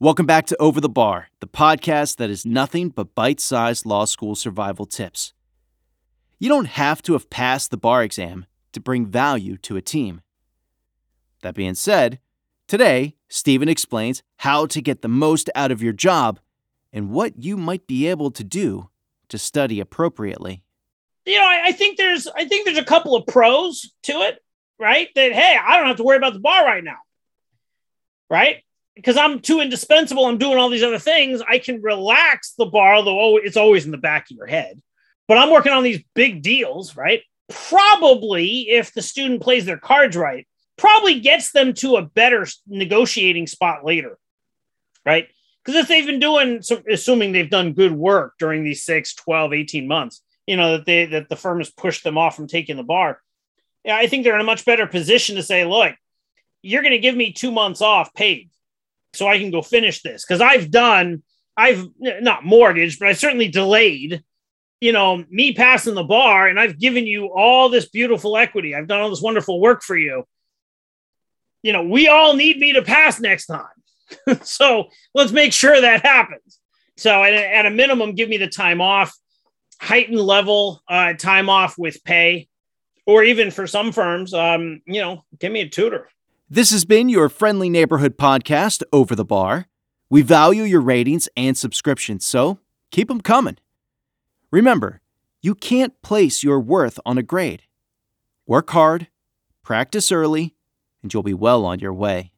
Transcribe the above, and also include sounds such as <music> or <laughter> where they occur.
Welcome back to Over the Bar, the podcast that is nothing but bite sized law school survival tips. You don't have to have passed the bar exam to bring value to a team. That being said, today, Stephen explains how to get the most out of your job and what you might be able to do to study appropriately. You know, I, I think there's I think there's a couple of pros to it, right? That hey, I don't have to worry about the bar right now. Right? Because I'm too indispensable, I'm doing all these other things. I can relax the bar, although it's always in the back of your head. But I'm working on these big deals, right? Probably if the student plays their cards right, probably gets them to a better negotiating spot later, right? Because if they've been doing, assuming they've done good work during these 6, 12, 18 months, you know, that they that the firm has pushed them off from taking the bar. I think they're in a much better position to say, look, you're going to give me two months off paid so I can go finish this. Because I've done, I've not mortgaged, but I certainly delayed, you know, me passing the bar and I've given you all this beautiful equity. I've done all this wonderful work for you. You know, we all need me to pass next time. <laughs> so let's make sure that happens. So at, at a minimum, give me the time off, heightened level uh, time off with pay, or even for some firms, um, you know, give me a tutor. This has been your friendly neighborhood podcast, Over the Bar. We value your ratings and subscriptions, so keep them coming. Remember, you can't place your worth on a grade. Work hard, practice early, and you'll be well on your way.